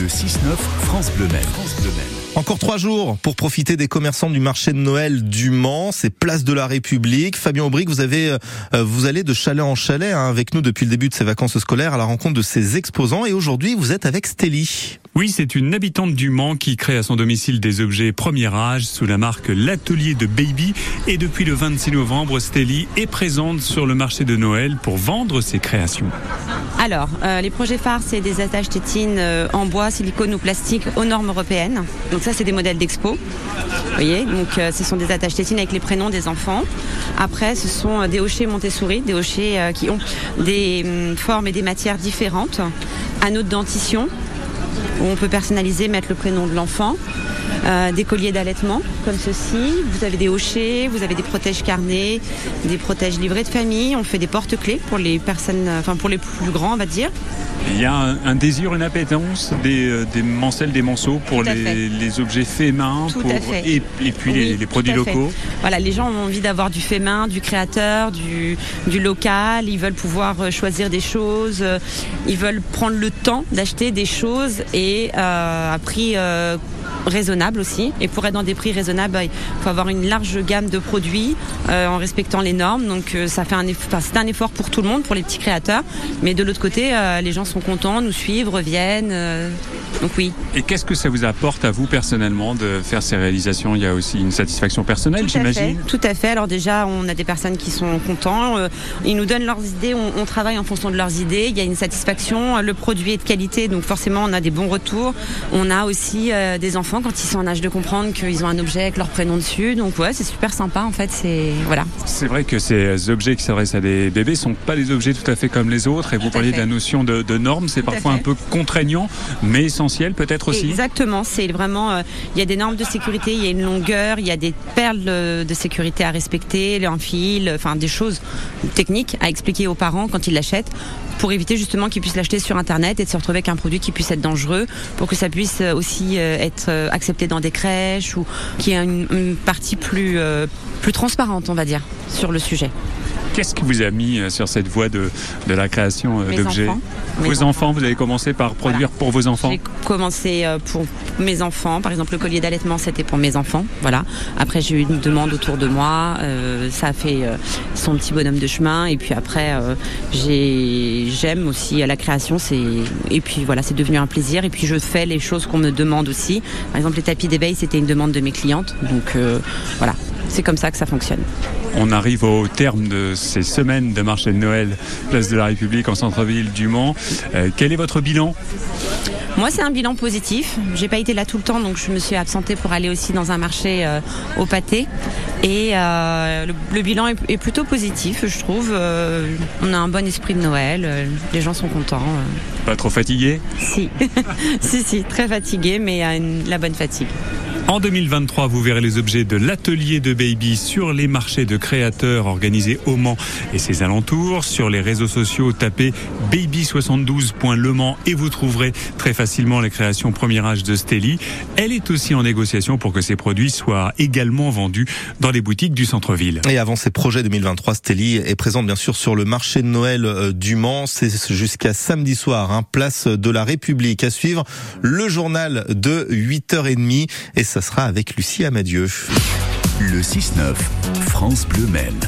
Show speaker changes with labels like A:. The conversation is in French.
A: Le 6-9, France Bleu.
B: Encore trois jours pour profiter des commerçants du marché de Noël du Mans, c'est place de la République. Fabien Aubric, vous avez, euh, vous allez de chalet en chalet hein, avec nous depuis le début de ces vacances scolaires à la rencontre de ces exposants et aujourd'hui vous êtes avec Stélie.
C: Oui, c'est une habitante du Mans qui crée à son domicile des objets premier âge sous la marque L'Atelier de Baby. Et depuis le 26 novembre, Stélie est présente sur le marché de Noël pour vendre ses créations.
D: Alors, euh, les projets phares, c'est des attaches tétines euh, en bois, silicone ou plastique aux normes européennes. Donc ça, c'est des modèles d'expo. Vous voyez, euh, ce sont des attaches tétines avec les prénoms des enfants. Après, ce sont des hochets Montessori, des hochets qui ont des hum, formes et des matières différentes. Anneaux de dentition, où on peut personnaliser, mettre le prénom de l'enfant. Euh, des colliers d'allaitement comme ceci. Vous avez des hochets, vous avez des protèges carnets, des protèges livrés de famille. On fait des porte-clés pour les personnes, enfin pour les plus grands, on va dire.
C: Il y a un, désir, une appétence des, euh, des mancelles, des manceaux pour les, objets faits main pour, Et, puis les, produits locaux.
D: Voilà, les gens ont envie d'avoir du fait main, du créateur, du, du local. Ils veulent pouvoir euh, choisir des choses. Ils veulent prendre le temps d'acheter des choses et à prix raisonnable aussi. Et pour être dans des prix raisonnables, bah, il faut avoir une large gamme de produits euh, en respectant les normes. Donc euh, ça fait un effort, c'est un effort pour tout le monde, pour les petits créateurs. Mais de l'autre côté, euh, les gens sont contents, nous suivent, reviennent. donc oui.
C: Et qu'est-ce que ça vous apporte à vous personnellement de faire ces réalisations? Il y a aussi une satisfaction personnelle, j'imagine.
D: Tout à fait. Alors déjà, on a des personnes qui sont contents. ils nous donnent leurs idées. On, on, travaille en fonction de leurs idées. Il y a une satisfaction. Le produit est de qualité, donc forcément, on a des bons retours. On a aussi des enfants quand ils sont en âge de comprendre qu'ils ont un objet avec leur prénom dessus. Donc ouais, c'est super sympa en fait. C'est voilà.
C: C'est vrai que ces objets qui s'adressent à des bébés sont pas des objets tout à fait comme les autres. Et vous parliez de la notion de, de normes, c'est parfois un peu contraignant, mais essentiel peut-être aussi.
D: Exactement. C'est vraiment, euh, il y a des normes de sécurité, il y a une longueur, il y a des perles de sécurité à respecter, un fil, enfin des choses techniques à expliquer aux parents quand ils l'achètent pour éviter justement qu'ils puissent l'acheter sur internet et de se retrouver avec un produit qui puisse être dangereux, pour que ça puisse euh, aussi euh, être euh, accepté dans des crèches ou qu'il y ait une, partie plus, plus transparente, on va dire, sur le sujet.
C: Qu'est-ce qui vous a mis sur cette voie de, de la création d'objets Vos enfants. vous avez commencé par produire pour vos enfants
D: J'ai commencé pour mes enfants. Par exemple, le collier d'allaitement, c'était pour mes enfants. Voilà. Après, j'ai eu une demande autour de moi. ça a fait son petit bonhomme de chemin. Et puis après, j'aime aussi la création. Et puis voilà, c'est devenu un plaisir. Et puis je fais les choses qu'on me demande aussi. Par exemple, les tapis d'éveil, c'était une demande de mes clientes. Donc voilà, c'est comme ça que ça fonctionne.
C: On arrive au terme de ces semaines de marché de Noël, place de la République en centre-ville du Mans. Euh, quel est votre bilan?
D: Moi, c'est un bilan positif. J'ai pas été là tout le temps, donc je me suis absentée pour aller aussi dans un marché euh, au pâté. Et euh, le, bilan est, plutôt positif, je trouve. on a un bon esprit de Noël. les gens sont contents.
C: Pas trop fatigué?
D: Si, si, si, très fatigué, mais la bonne fatigue.
C: En 2023, vous verrez les objets de l'atelier de Baby sur les marchés de créateurs organisés au Mans et ses alentours. Sur les réseaux sociaux, tapez baby72.le Mans et vous trouverez très facilement les créations premier âge de Stelly. Elle est aussi en négociation pour que ses produits soient également vendus dans les boutiques du centre-ville.
B: Et avant ces projets 2023, Stelly est présente bien sûr sur le marché de Noël euh, du Mans. C'est jusqu'à samedi soir, hein, place de la République. À suivre le journal de 8h30 et ça sera avec Lucie Amadieu.
A: Le 6-9, France Bleu Maine.